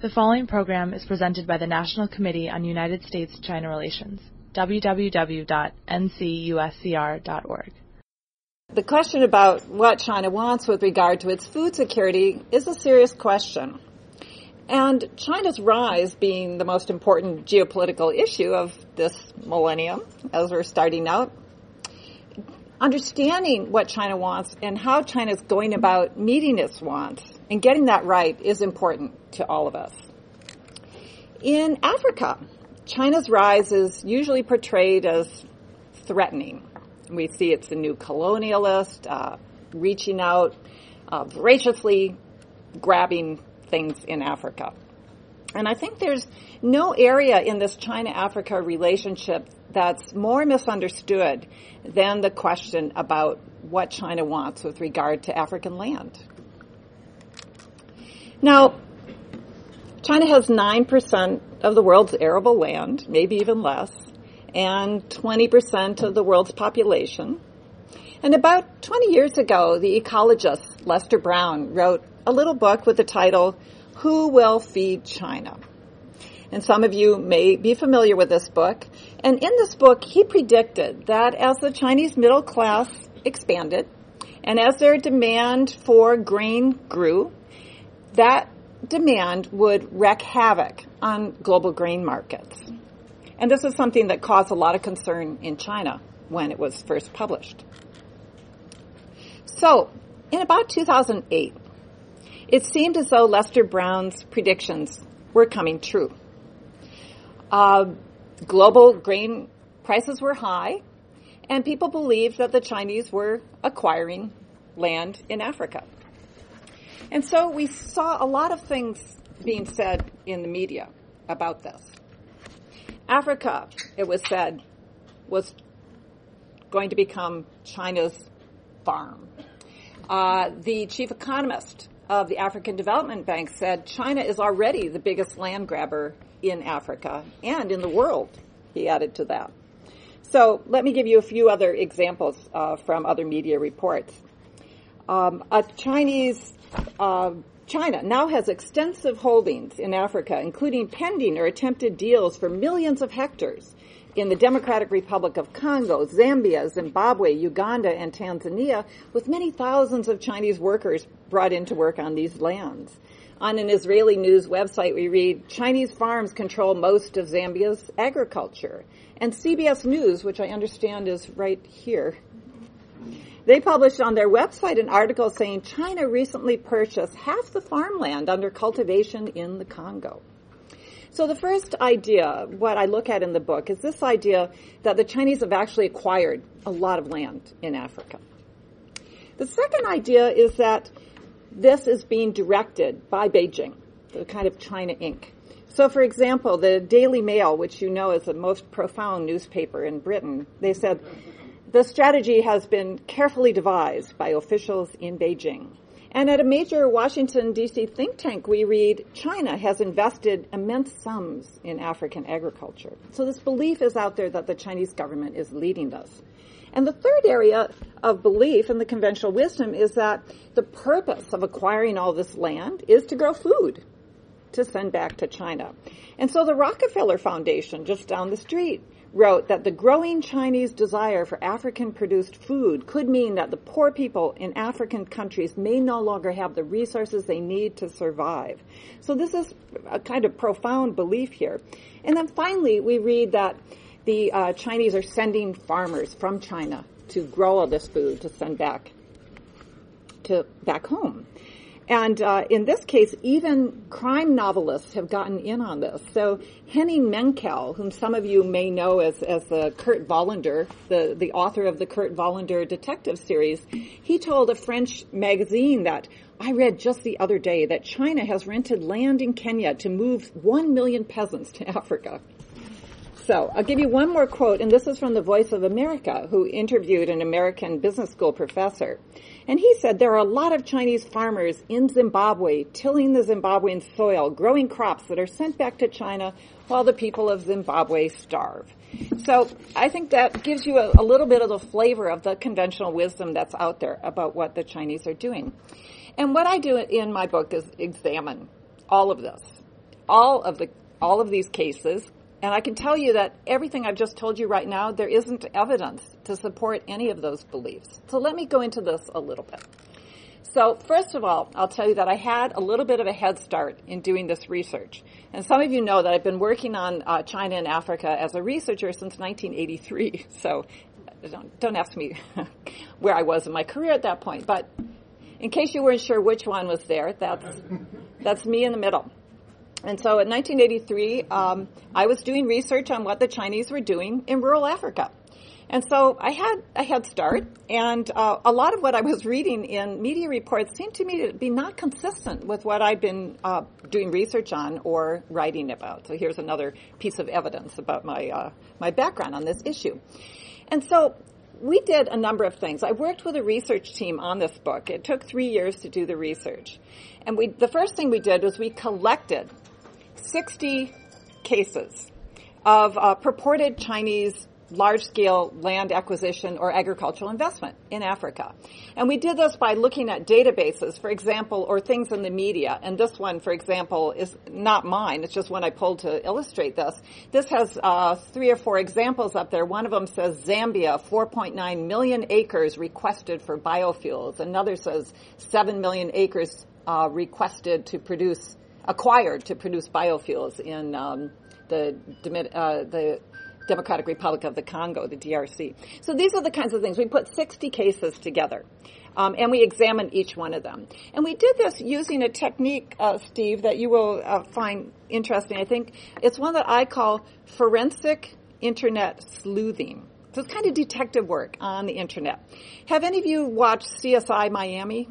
The following program is presented by the National Committee on United States-China Relations, www.ncuscr.org. The question about what China wants with regard to its food security is a serious question. And China's rise being the most important geopolitical issue of this millennium, as we're starting out, understanding what China wants and how China is going about meeting its wants and getting that right is important to all of us. In Africa, China's rise is usually portrayed as threatening. We see it's a new colonialist, uh, reaching out, uh, voraciously grabbing things in Africa. And I think there's no area in this China-Africa relationship that's more misunderstood than the question about what China wants with regard to African land. Now, China has 9% of the world's arable land, maybe even less, and 20% of the world's population. And about 20 years ago, the ecologist Lester Brown wrote a little book with the title, Who Will Feed China? And some of you may be familiar with this book. And in this book, he predicted that as the Chinese middle class expanded and as their demand for grain grew, that demand would wreak havoc on global grain markets. And this is something that caused a lot of concern in China when it was first published. So, in about 2008, it seemed as though Lester Brown's predictions were coming true. Uh, global grain prices were high, and people believed that the Chinese were acquiring land in Africa. And so we saw a lot of things being said in the media about this. Africa, it was said, was going to become China's farm. Uh, the chief economist of the African Development Bank said China is already the biggest land grabber in Africa and in the world, he added to that. So let me give you a few other examples uh, from other media reports. Um, a Chinese uh, China now has extensive holdings in Africa, including pending or attempted deals for millions of hectares in the Democratic Republic of Congo, Zambia, Zimbabwe, Uganda, and Tanzania, with many thousands of Chinese workers brought in to work on these lands. On an Israeli news website, we read Chinese farms control most of Zambia's agriculture. And CBS News, which I understand is right here, they published on their website an article saying China recently purchased half the farmland under cultivation in the Congo. So the first idea, what I look at in the book, is this idea that the Chinese have actually acquired a lot of land in Africa. The second idea is that this is being directed by Beijing, the kind of China Inc. So, for example, the Daily Mail, which you know is the most profound newspaper in Britain, they said the strategy has been carefully devised by officials in Beijing. And at a major Washington, D.C. think tank, we read China has invested immense sums in African agriculture. So this belief is out there that the Chinese government is leading this. And the third area of belief in the conventional wisdom is that the purpose of acquiring all this land is to grow food to send back to China. And so the Rockefeller Foundation, just down the street, wrote that the growing Chinese desire for African produced food could mean that the poor people in African countries may no longer have the resources they need to survive. So this is a kind of profound belief here. And then finally, we read that the uh, Chinese are sending farmers from China to grow all this food to send back to back home. And uh, in this case, even crime novelists have gotten in on this. So Henning Mankell, whom some of you may know as, as the Kurt Wallander, the, the author of the Kurt Wallander detective series, he told a French magazine that I read just the other day that China has rented land in Kenya to move one million peasants to Africa. So I'll give you one more quote, and this is from the Voice of America, who interviewed an American business school professor. And he said there are a lot of Chinese farmers in Zimbabwe tilling the Zimbabwean soil, growing crops that are sent back to China while the people of Zimbabwe starve. So I think that gives you a, a little bit of the flavor of the conventional wisdom that's out there about what the Chinese are doing. And what I do in my book is examine all of this all of the all of these cases, and I can tell you that everything I've just told you right now, there isn't evidence to support any of those beliefs. So let me go into this a little bit. So first of all, I'll tell you that I had a little bit of a head start in doing this research. And some of you know that I've been working on uh, China and Africa as a researcher since 1983. So don't, don't ask me where I was in my career at that point. But in case you weren't sure which one was there, that's, that's me in the middle. And so in 1983, um, I was doing research on what the Chinese were doing in rural Africa. And so I had a head start, and uh, a lot of what I was reading in media reports seemed to me to be not consistent with what I'd been uh, doing research on or writing about. So here's another piece of evidence about my uh, my background on this issue. And so we did a number of things. I worked with a research team on this book. It took three years to do the research, and we the first thing we did was we collected 60 cases of uh, purported Chinese large scale land acquisition or agricultural investment in Africa. And we did this by looking at databases, for example, or things in the media. And this one, for example, is not mine. It's just one I pulled to illustrate this. This has uh, three or four examples up there. One of them says Zambia, 4.9 million acres requested for biofuels. Another says 7 million acres uh, requested to produce, acquired to produce biofuels in um, the, uh, the Democratic Republic of the Congo, the DRC. So these are the kinds of things. We put 60 cases together. Um, and we examined each one of them. And we did this using a technique, uh, Steve, that you will uh, find interesting. I think it's one that I call forensic internet sleuthing. So it's kind of detective work on the internet. Have any of you watched CSI Miami?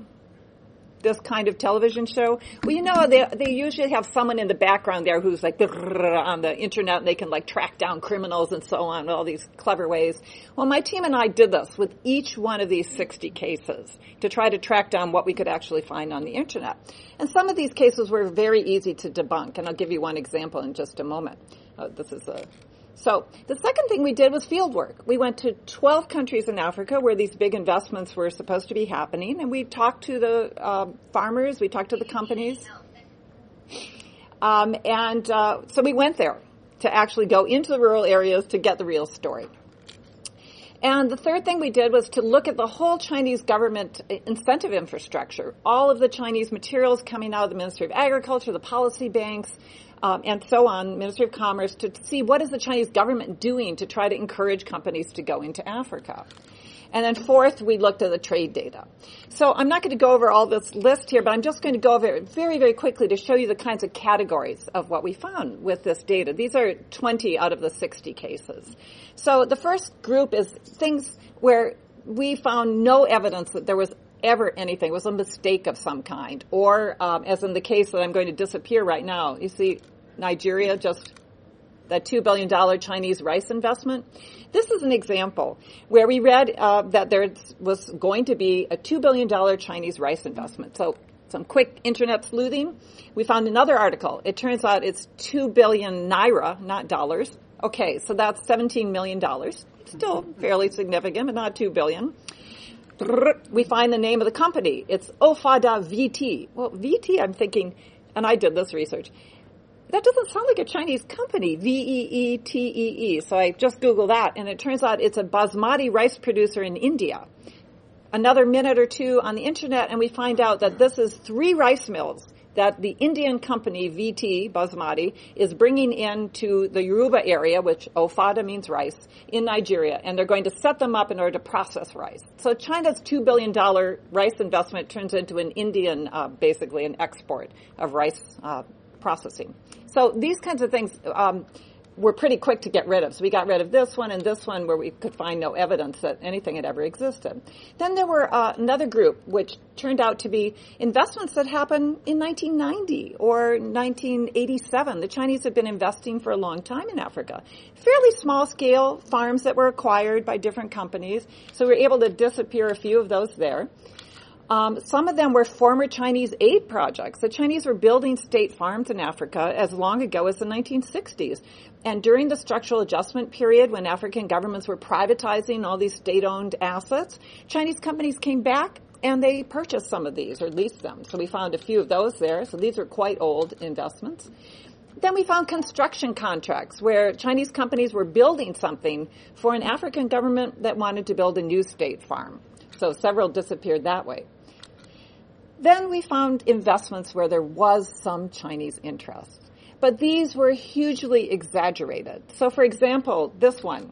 This kind of television show? Well, you know, they, they usually have someone in the background there who's like on the internet and they can like track down criminals and so on, all these clever ways. Well, my team and I did this with each one of these 60 cases to try to track down what we could actually find on the internet. And some of these cases were very easy to debunk, and I'll give you one example in just a moment. Uh, this is a so the second thing we did was field work. We went to 12 countries in Africa where these big investments were supposed to be happening, and we talked to the uh, farmers, we talked to the companies. Um, and uh, so we went there to actually go into the rural areas to get the real story. And the third thing we did was to look at the whole Chinese government incentive infrastructure, all of the Chinese materials coming out of the Ministry of Agriculture, the policy banks, um, and so on, Ministry of Commerce, to see what is the Chinese government doing to try to encourage companies to go into Africa. And then fourth, we looked at the trade data. So I'm not going to go over all this list here, but I'm just going to go over it very, very quickly to show you the kinds of categories of what we found with this data. These are 20 out of the 60 cases. So the first group is things where we found no evidence that there was ever anything. It was a mistake of some kind. Or, um, as in the case that I'm going to disappear right now, you see Nigeria just that $2 billion Chinese rice investment. This is an example where we read uh, that there was going to be a $2 billion Chinese rice investment. So some quick internet sleuthing. We found another article. It turns out it's 2 billion naira, not dollars. Okay, so that's $17 million. Still fairly significant, but not 2 billion we find the name of the company. It's Ofada Veetee. Well, Veetee, I'm thinking, and I did this research. That doesn't sound like a Chinese company, V-E-E-T-E-E. So I just Googled that, and it turns out it's a basmati rice producer in India. Another minute or two on the internet, and we find out that this is three rice mills that the Indian company Veetee Basmati is bringing into the Yoruba area, which Ofada means rice, in Nigeria, and they're going to set them up in order to process rice. So China's $2 billion rice investment turns into an Indian, uh, basically an export of rice uh, processing. So these kinds of things, um, were pretty quick to get rid of. So we got rid of this one and this one where we could find no evidence that anything had ever existed. Then there were uh, another group which turned out to be investments that happened in 1990 or 1987. The Chinese had been investing for a long time in Africa. Fairly small scale farms that were acquired by different companies. So we were able to disappear a few of those there. Um, some of them were former Chinese aid projects. The Chinese were building state farms in Africa as long ago as the 1960s. And during the structural adjustment period, when African governments were privatizing all these state-owned assets, Chinese companies came back and they purchased some of these or leased them. So we found a few of those there. So these are quite old investments. Then we found construction contracts where Chinese companies were building something for an African government that wanted to build a new state farm. So several disappeared that way. Then we found investments where there was some Chinese interest. But these were hugely exaggerated. So for example, this one,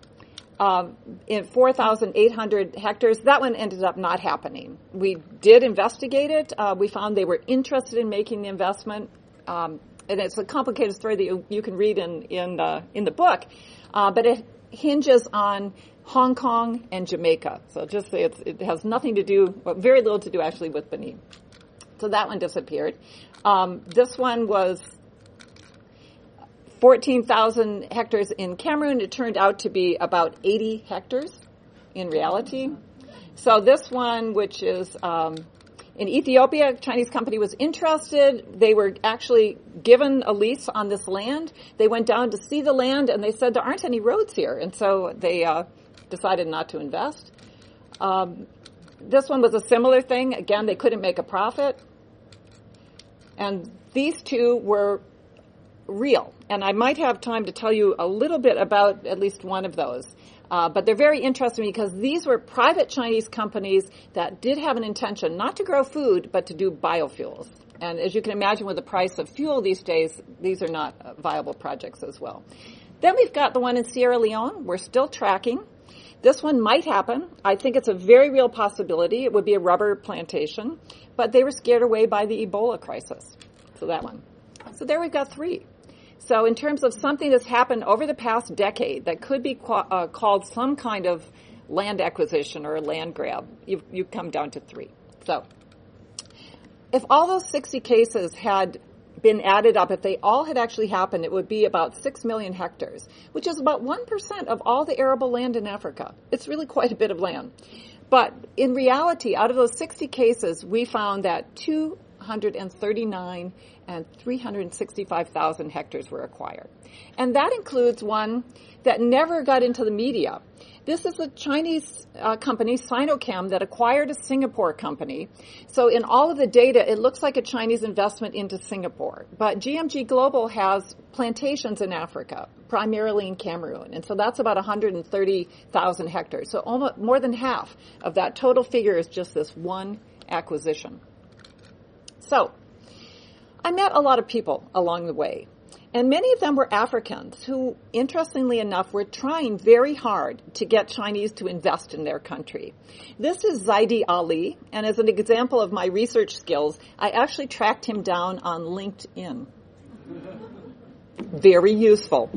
uh, in 4,800 hectares, that one ended up not happening. We did investigate it. Uh, we found they were interested in making the investment. Um, and it's a complicated story that you, you can read in, in, uh, in the book. Uh, but it hinges on Hong Kong and Jamaica. So just say it has nothing to do, very little to do actually with Benin. So that one disappeared. Um, this one was 14,000 hectares in Cameroon. It turned out to be about 80 hectares in reality. So this one, which is um, in Ethiopia, a Chinese company was interested. They were actually given a lease on this land. They went down to see the land and they said there aren't any roads here. And so they uh, decided not to invest. Um, this one was a similar thing. Again, they couldn't make a profit. And these two were real. And I might have time to tell you a little bit about at least one of those. Uh, but they're very interesting because these were private Chinese companies that did have an intention not to grow food, but to do biofuels. And as you can imagine with the price of fuel these days, these are not viable projects as well. Then we've got the one in Sierra Leone. We're still tracking. This one might happen. I think it's a very real possibility. It would be a rubber plantation, but they were scared away by the Ebola crisis. So that one. So there we've got three. So in terms of something that's happened over the past decade that could be uh, called some kind of land acquisition or a land grab, you, you come down to three. So if all those 60 cases had been added up, if they all had actually happened, it would be about 6 million hectares, which is about 1% of all the arable land in Africa. It's really quite a bit of land. But in reality, out of those 60 cases, we found that 239 and 365,000 hectares were acquired. And that includes one that never got into the media. This is a Chinese uh, company, Sinochem, that acquired a Singapore company. So in all of the data, it looks like a Chinese investment into Singapore. But GMG Global has plantations in Africa, primarily in Cameroon. And so that's about 130,000 hectares. So almost more than half of that total figure is just this one acquisition. So I met a lot of people along the way. And many of them were Africans who, interestingly enough, were trying very hard to get Chinese to invest in their country. This is Zaidi Ali, and as an example of my research skills, I actually tracked him down on LinkedIn. Very useful.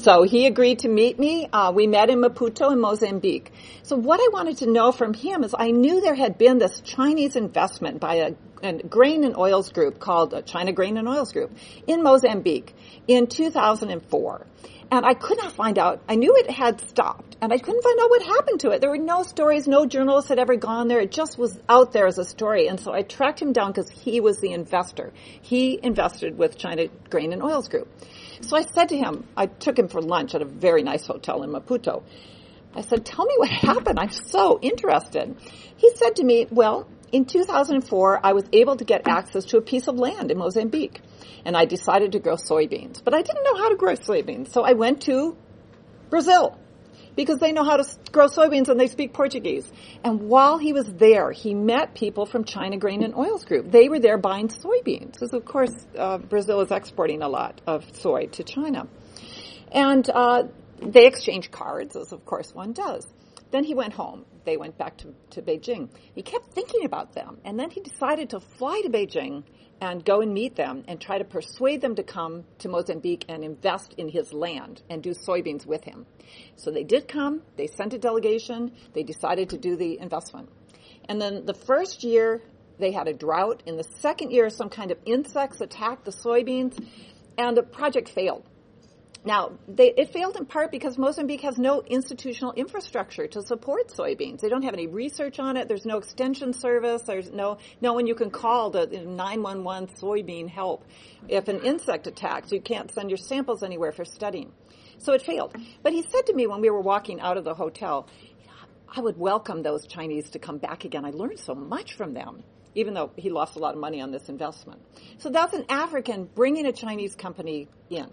So he agreed to meet me. Uh, we met in Maputo in Mozambique. So what I wanted to know from him is I knew there had been this Chinese investment by a a grain and oils group called uh, China Grain and Oils Group in Mozambique in 2004. And I could not find out. I knew it had stopped and I couldn't find out what happened to it. There were no stories. No journalists had ever gone there. It just was out there as a story. And so I tracked him down because he was the investor. He invested with China Grain and Oils Group. So I said to him, I took him for lunch at a very nice hotel in Maputo. I said, tell me what happened. I'm so interested. He said to me, well, in 2004, I was able to get access to a piece of land in Mozambique, and I decided to grow soybeans. But I didn't know how to grow soybeans, so I went to Brazil because they know how to grow soybeans and they speak Portuguese. And while he was there, he met people from China Grain and Oils Group. They were there buying soybeans, because of course uh, Brazil is exporting a lot of soy to China. And uh, they exchanged cards, as of course one does. Then he went home. They went back to, to Beijing. He kept thinking about them, and then he decided to fly to Beijing and go and meet them and try to persuade them to come to Mozambique and invest in his land and do soybeans with him. So they did come. They sent a delegation. They decided to do the investment. And then the first year, they had a drought. In the second year, some kind of insects attacked the soybeans, and the project failed. Now, they, it failed in part because Mozambique has no institutional infrastructure to support soybeans. They don't have any research on it. There's no extension service. There's no, no one you can call to 911 soybean help. If an insect attacks, you can't send your samples anywhere for studying. So it failed. But he said to me when we were walking out of the hotel, I would welcome those Chinese to come back again. I learned so much from them. even though he lost a lot of money on this investment. So that's an African bringing a Chinese company in.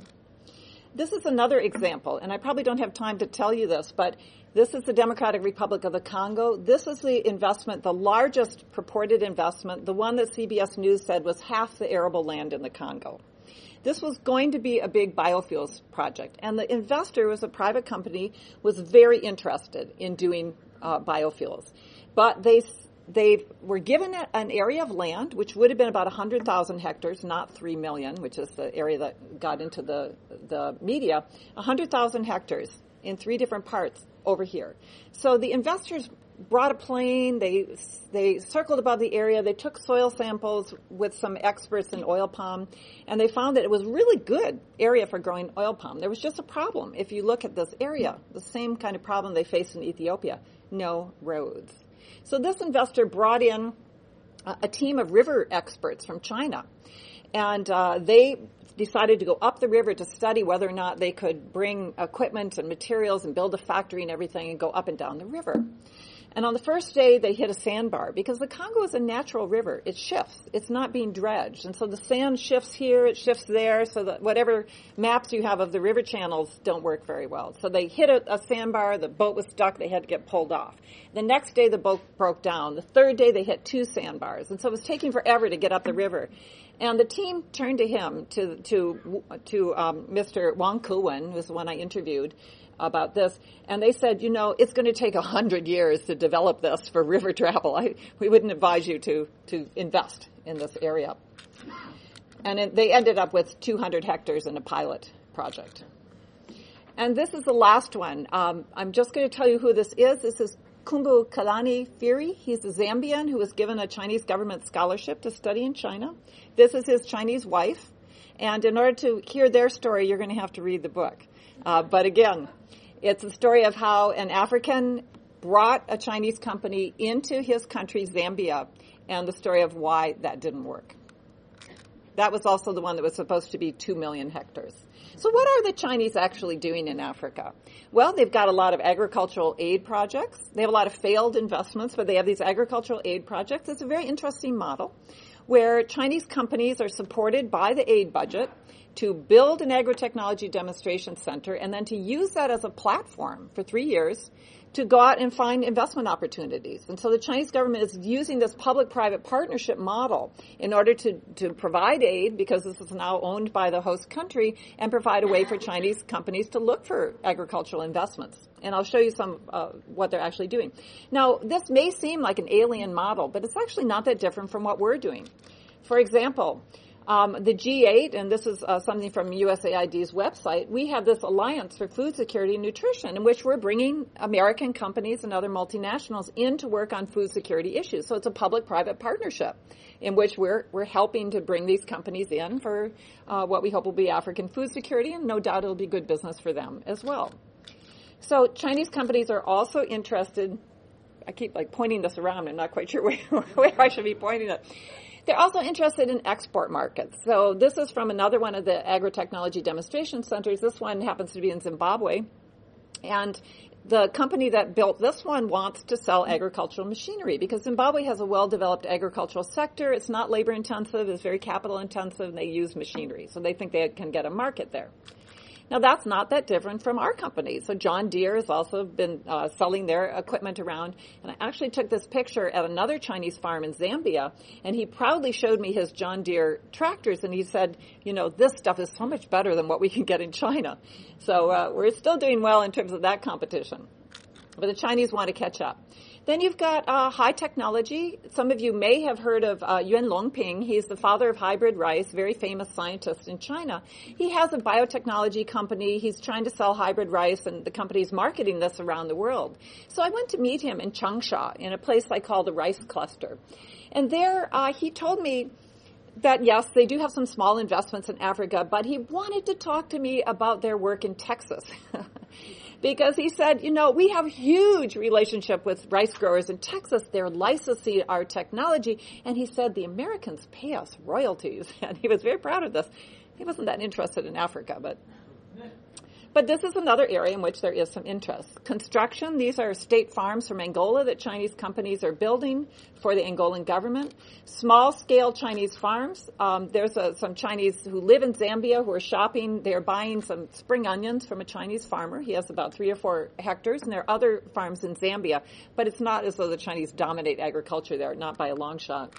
This is another example, and I probably don't have time to tell you this, but this is the Democratic Republic of the Congo. This is the investment, the largest purported investment, the one that CBS News said was half the arable land in the Congo. This was going to be a big biofuels project, and the investor was a private company, was very interested in doing uh, biofuels. But they they were given an area of land, which would have been about 100,000 hectares, not 3 million, which is the area that got into the, the media, 100,000 hectares in three different parts over here. So the investors brought a plane, they, they circled above the area, they took soil samples with some experts in oil palm, and they found that it was really good area for growing oil palm. There was just a problem. If you look at this area, the same kind of problem they face in Ethiopia, no roads. So this investor brought in a team of river experts from China. And uh, they decided to go up the river to study whether or not they could bring equipment and materials and build a factory and everything and go up and down the river. And on the first day, they hit a sandbar because the Congo is a natural river. It shifts. It's not being dredged. And so the sand shifts here, it shifts there, so that whatever maps you have of the river channels don't work very well. So they hit a, a sandbar, the boat was stuck, they had to get pulled off. The next day, the boat broke down. The third day, they hit two sandbars. And so it was taking forever to get up the river. And the team turned to him, to, to, to um, Mr. Wang Kuwen, who's the one I interviewed, about this, and they said, you know, it's going to take a hundred years to develop this for river travel. I, we wouldn't advise you to to invest in this area. And it, they ended up with 200 hectares in a pilot project. And this is the last one. Um, I'm just going to tell you who this is. This is Kumbu Kalani Firi. He's a Zambian who was given a Chinese government scholarship to study in China. This is his Chinese wife. And in order to hear their story, you're going to have to read the book. Uh, but again, it's a story of how an African brought a Chinese company into his country, Zambia, and the story of why that didn't work. That was also the one that was supposed to be 2 million hectares. So what are the Chinese actually doing in Africa? Well, they've got a lot of agricultural aid projects. They have a lot of failed investments, but they have these agricultural aid projects. It's a very interesting model where Chinese companies are supported by the aid budget to build an agri-technology demonstration center and then to use that as a platform for three years to go out and find investment opportunities. And so the Chinese government is using this public-private partnership model in order to, to provide aid because this is now owned by the host country and provide a way for Chinese companies to look for agricultural investments. And I'll show you some uh, what they're actually doing. Now, this may seem like an alien model, but it's actually not that different from what we're doing. For example, um, the G8, and this is uh, something from USAID's website, we have this Alliance for Food Security and Nutrition in which we're bringing American companies and other multinationals in to work on food security issues. So it's a public-private partnership in which we're, we're helping to bring these companies in for uh, what we hope will be African food security, and no doubt it'll be good business for them as well. So Chinese companies are also interested I keep like pointing this around. I'm not quite sure where, where I should be pointing it. They're also interested in export markets. So this is from another one of the agri-technology demonstration centers. This one happens to be in Zimbabwe. And the company that built this one wants to sell agricultural machinery because Zimbabwe has a well-developed agricultural sector. It's not labor intensive, it's very capital intensive, and they use machinery. So they think they can get a market there. Now that's not that different from our company. So John Deere has also been uh, selling their equipment around. And I actually took this picture at another Chinese farm in Zambia, and he proudly showed me his John Deere tractors, and he said, you know, this stuff is so much better than what we can get in China. So uh, we're still doing well in terms of that competition. But the Chinese want to catch up. Then you've got uh, high technology. Some of you may have heard of uh, Yuan Longping. He's the father of hybrid rice, very famous scientist in China. He has a biotechnology company. He's trying to sell hybrid rice, and the company's marketing this around the world. So I went to meet him in Changsha, in a place I call the Rice Cluster. And there, uh, he told me that yes, they do have some small investments in Africa, but he wanted to talk to me about their work in Texas. because he said, you know, we have huge relationship with rice growers in Texas. They're licensing our technology. And he said, the Americans pay us royalties. And he was very proud of this. He wasn't that interested in Africa, but But this is another area in which there is some interest. Construction, these are state farms from Angola that Chinese companies are building for the Angolan government. Small scale Chinese farms. Um, there's a, some Chinese who live in Zambia who are shopping. They're buying some spring onions from a Chinese farmer. He has about three or four hectares, and there are other farms in Zambia. But it's not as though the Chinese dominate agriculture there, not by a long shot.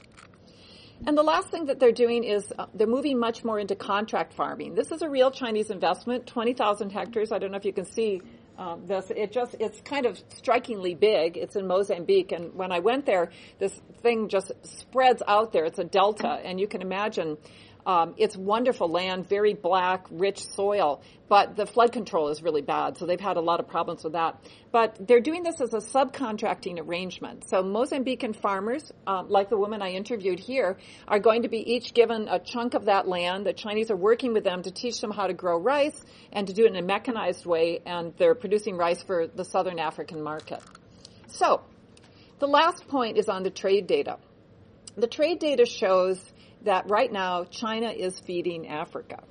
And the last thing that they're doing is uh, they're moving much more into contract farming. This is a real Chinese investment, 20,000 hectares. I don't know if you can see um, this. It just, it's kind of strikingly big. It's in Mozambique. And when I went there, this thing just spreads out there. It's a delta. And you can imagine um, it's wonderful land, very black, rich soil, but the flood control is really bad, so they've had a lot of problems with that. But they're doing this as a subcontracting arrangement. So Mozambican farmers, um, like the woman I interviewed here, are going to be each given a chunk of that land. The Chinese are working with them to teach them how to grow rice and to do it in a mechanized way, and they're producing rice for the southern African market. So, the last point is on the trade data. The trade data shows that right now China is feeding Africa.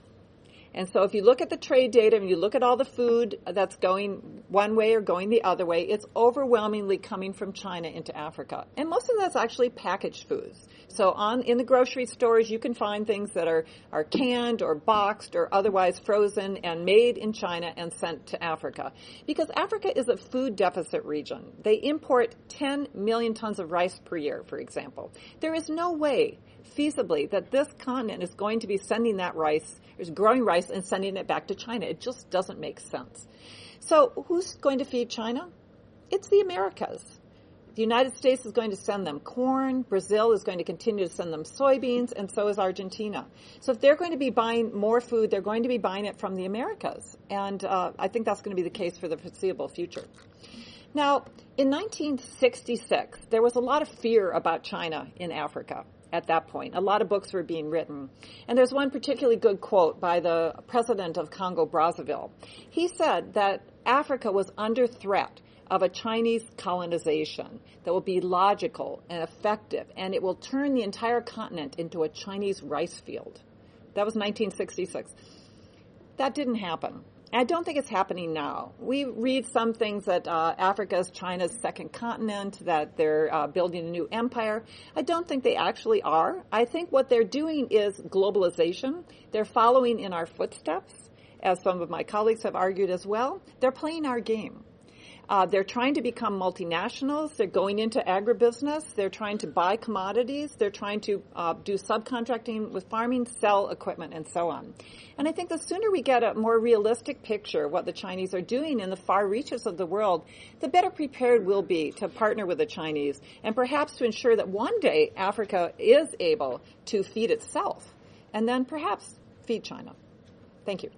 And so if you look at the trade data and you look at all the food that's going one way or going the other way, it's overwhelmingly coming from China into Africa. And most of that's actually packaged foods. So on in the grocery stores you can find things that are, are canned or boxed or otherwise frozen and made in China and sent to Africa. Because Africa is a food deficit region. They import 10 million tons of rice per year, for example. There is no way feasibly that this continent is going to be sending that rice, is growing rice and sending it back to China. It just doesn't make sense. So who's going to feed China? It's the Americas. The United States is going to send them corn. Brazil is going to continue to send them soybeans, and so is Argentina. So if they're going to be buying more food, they're going to be buying it from the Americas. And uh, I think that's going to be the case for the foreseeable future. Now, in 1966, there was a lot of fear about China in Africa at that point. A lot of books were being written. And there's one particularly good quote by the president of Congo Brazzaville. He said that Africa was under threat of a Chinese colonization that will be logical and effective, and it will turn the entire continent into a Chinese rice field. That was 1966. That didn't happen. I don't think it's happening now. We read some things that uh, Africa is China's second continent, that they're uh, building a new empire. I don't think they actually are. I think what they're doing is globalization. They're following in our footsteps, as some of my colleagues have argued as well. They're playing our game. Uh, they're trying to become multinationals. They're going into agribusiness. They're trying to buy commodities. They're trying to uh, do subcontracting with farming, sell equipment, and so on. And I think the sooner we get a more realistic picture of what the Chinese are doing in the far reaches of the world, the better prepared we'll be to partner with the Chinese and perhaps to ensure that one day Africa is able to feed itself and then perhaps feed China. Thank you.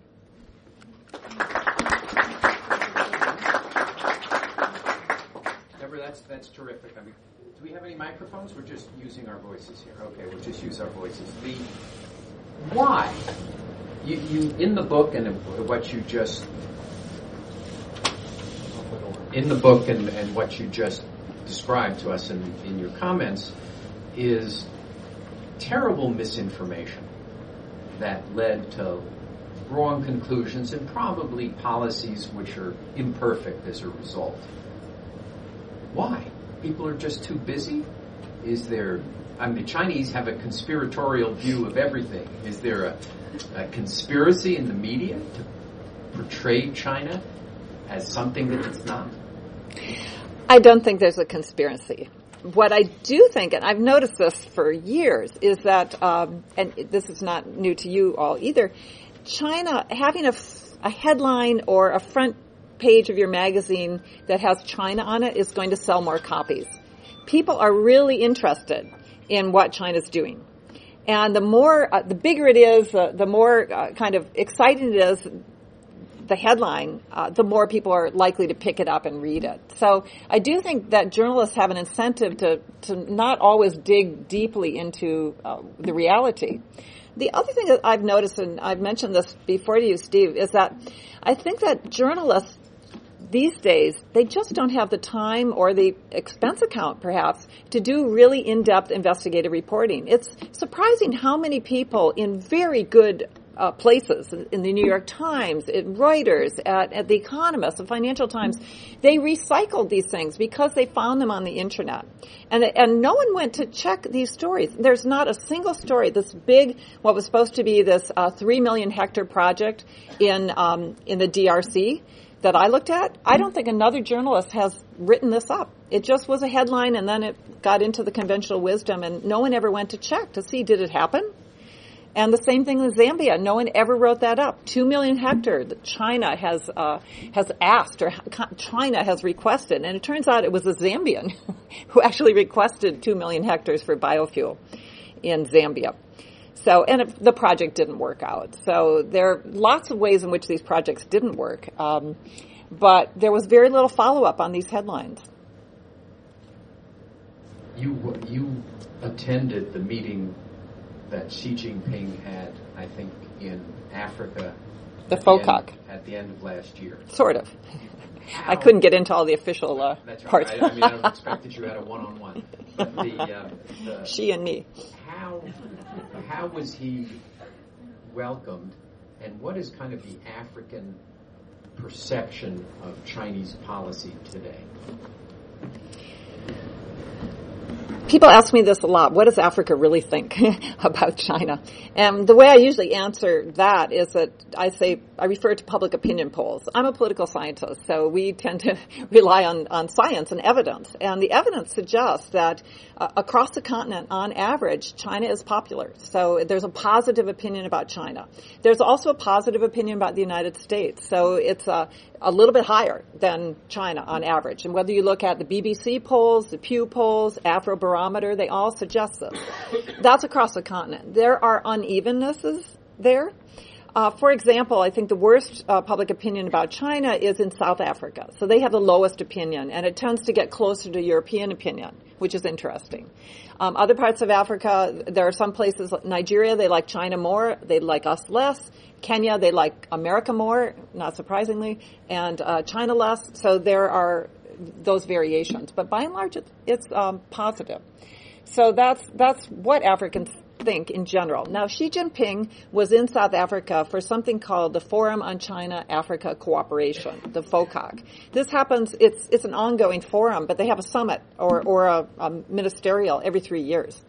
Deborah, that's, that's terrific. I mean, do we have any microphones? We're just using our voices here. Okay, we'll just use our voices. The why? You, you in the book and what you just in the book and, and what you just described to us in, in your comments is terrible misinformation that led to wrong conclusions and probably policies which are imperfect as a result. Why? People are just too busy? Is there, I mean, the Chinese have a conspiratorial view of everything. Is there a, a conspiracy in the media to portray China as something that it's not? I don't think there's a conspiracy. What I do think, and I've noticed this for years, is that, um, and this is not new to you all either, China having a, a headline or a front page of your magazine that has China on it is going to sell more copies. People are really interested in what China's doing. And the more, uh, the bigger it is, uh, the more uh, kind of exciting it is, the headline, uh, the more people are likely to pick it up and read it. So I do think that journalists have an incentive to, to not always dig deeply into uh, the reality. The other thing that I've noticed, and I've mentioned this before to you, Steve, is that I think that journalists these days, they just don't have the time or the expense account, perhaps, to do really in-depth investigative reporting. It's surprising how many people in very good uh, places in the New York Times, in Reuters, at, at the Economist, the Financial Times. They recycled these things because they found them on the internet, and and no one went to check these stories. There's not a single story. This big, what was supposed to be this uh, three million hectare project in um, in the DRC that I looked at, I don't think another journalist has written this up. It just was a headline and then it got into the conventional wisdom and no one ever went to check to see did it happen? And the same thing with Zambia. No one ever wrote that up. Two million hectare that China has uh, has asked or China has requested, and it turns out it was a Zambian who actually requested two million hectares for biofuel in Zambia. So, and it, the project didn't work out. So there are lots of ways in which these projects didn't work. Um, but there was very little follow up on these headlines. You you attended the meeting that Xi Jinping had, I think, in Africa. The FOCAC. at the end of last year. Sort of. I couldn't get into all the official uh, That's right. parts. I, I mean, I don't expect that you had a one-on-one. But the, uh, the, she and me. How how was he welcomed, and what is kind of the African perception of Chinese policy today? people ask me this a lot. What does Africa really think about China? And the way I usually answer that is that I say, I refer to public opinion polls. I'm a political scientist, so we tend to rely on, on science and evidence. And the evidence suggests that uh, across the continent, on average, China is popular. So there's a positive opinion about China. There's also a positive opinion about the United States. So it's a, a little bit higher than China on average. And whether you look at the BBC polls, the Pew polls, Afrobarometer, they all suggest this. That's across the continent. There are unevennesses there. Uh, for example, I think the worst uh, public opinion about China is in South Africa. So they have the lowest opinion, and it tends to get closer to European opinion, which is interesting. Um, other parts of Africa, there are some places, Nigeria, they like China more, they like us less. Kenya, they like America more, not surprisingly, and uh, China less. So there are those variations, but by and large, it's, it's um, positive. So that's that's what Africans think in general. Now, Xi Jinping was in South Africa for something called the Forum on China Africa Cooperation, the FOCAC. This happens, it's, it's an ongoing forum, but they have a summit or, or a, a ministerial every three years.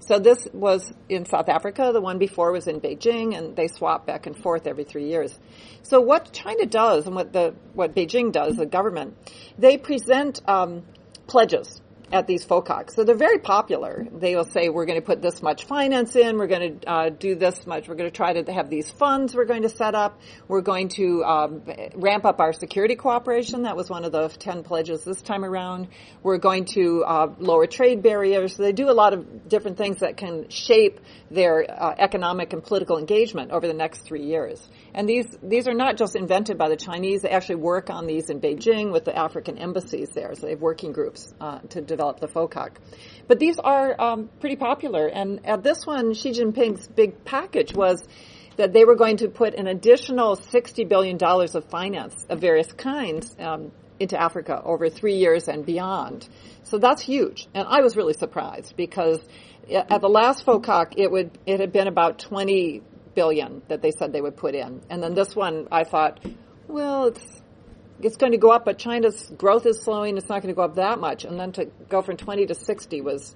So this was in South Africa. The one before was in Beijing, and they swap back and forth every three years. So what China does, and what the what Beijing does, the government, they present um, pledges at these FOCACs. So they're very popular. They will say, we're going to put this much finance in, we're going to uh, do this much, we're going to try to have these funds we're going to set up, we're going to um, ramp up our security cooperation. That was one of the 10 pledges this time around. We're going to uh, lower trade barriers. They do a lot of different things that can shape their uh, economic and political engagement over the next three years. And these, these are not just invented by the Chinese. They actually work on these in Beijing with the African embassies there. So they have working groups uh, to develop the FOCAC. But these are um, pretty popular. And at this one, Xi Jinping's big package was that they were going to put an additional $60 billion of finance of various kinds um, into Africa over three years and beyond. So that's huge. And I was really surprised because at the last FOCAC, it would, it had been about 20 billion that they said they would put in. And then this one, I thought, well, it's it's going to go up, but China's growth is slowing. It's not going to go up that much. And then to go from 20 to 60 was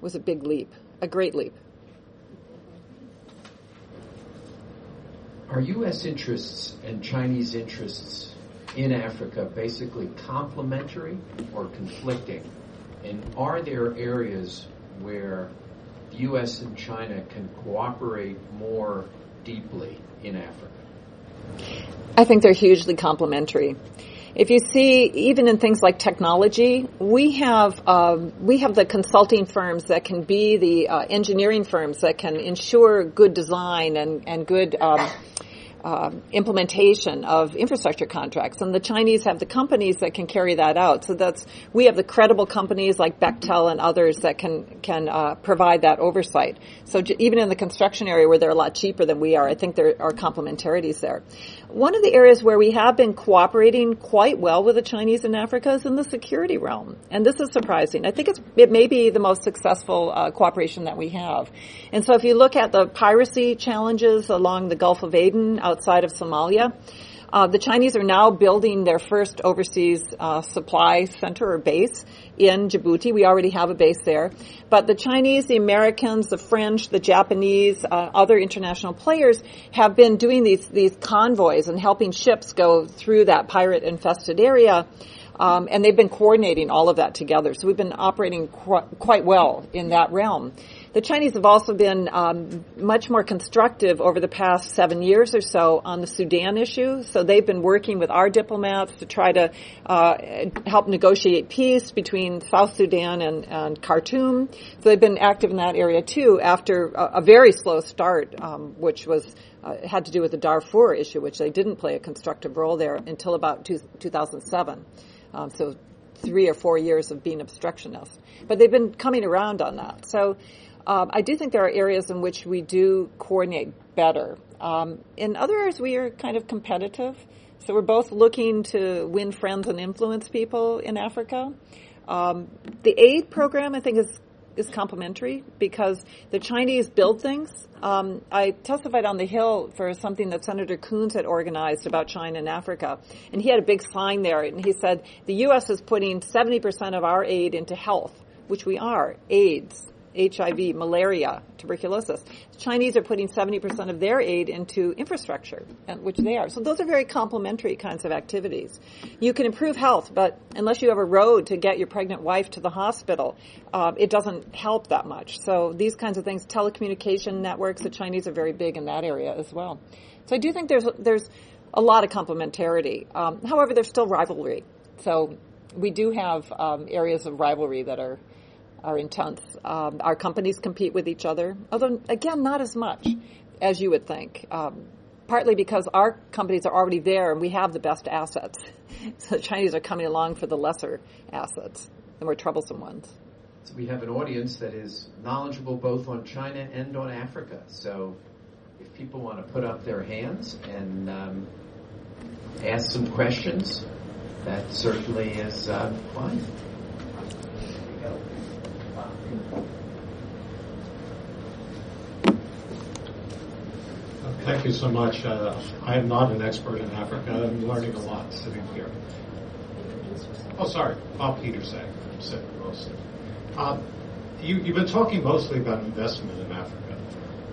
was a big leap, a great leap. Are U.S. interests and Chinese interests in Africa basically complementary or conflicting? And are there areas where the U.S. and China can cooperate more deeply in Africa? I think they're hugely complementary. If you see, even in things like technology, we have um, we have the consulting firms that can be the uh, engineering firms that can ensure good design and and good um, um, implementation of infrastructure contracts, and the Chinese have the companies that can carry that out. So that's we have the credible companies like Bechtel and others that can can uh, provide that oversight. So j- even in the construction area where they're a lot cheaper than we are, I think there are complementarities there. One of the areas where we have been cooperating quite well with the Chinese in Africa is in the security realm, and this is surprising. I think it's it may be the most successful uh, cooperation that we have. And so if you look at the piracy challenges along the Gulf of Aden outside of Somalia. Uh, the Chinese are now building their first overseas uh, supply center or base in Djibouti. We already have a base there. But the Chinese, the Americans, the French, the Japanese, uh, other international players have been doing these, these convoys and helping ships go through that pirate infested area. Um, and they've been coordinating all of that together. So we've been operating qu- quite well in that realm. The Chinese have also been um, much more constructive over the past seven years or so on the Sudan issue. So they've been working with our diplomats to try to uh, help negotiate peace between South Sudan and, and, Khartoum. So they've been active in that area too after a, a very slow start, um, which was uh, had to do with the Darfur issue, which they didn't play a constructive role there until about two, 2007. Um, so three or four years of being obstructionist. But they've been coming around on that. So um, I do think there are areas in which we do coordinate better. Um, in other areas, we are kind of competitive. So we're both looking to win friends and influence people in Africa. Um, the aid program, I think, is is complementary because the Chinese build things. Um, I testified on the Hill for something that Senator Coons had organized about China and Africa, and he had a big sign there, and he said the U.S. is putting 70% of our aid into health, which we are, AIDS, HIV, malaria, tuberculosis. The Chinese are putting 70% of their aid into infrastructure, which they are. So those are very complementary kinds of activities. You can improve health, but unless you have a road to get your pregnant wife to the hospital, uh, it doesn't help that much. So these kinds of things, telecommunication networks, the Chinese are very big in that area as well. So I do think there's there's a lot of complementarity. Um, however, there's still rivalry. So we do have um, areas of rivalry that are are intense. Um, our companies compete with each other, although again, not as much as you would think. Um, partly because our companies are already there and we have the best assets. So the Chinese are coming along for the lesser assets, the more troublesome ones. So we have an audience that is knowledgeable both on China and on Africa. So if people want to put up their hands and um, ask some questions, that certainly is uh, fine. Thank you so much. Uh, I am not an expert in Africa. I'm learning a lot sitting here. Oh, sorry, Bob Peterson. I'm sitting mostly. Uh, you, have been talking mostly about investment in Africa.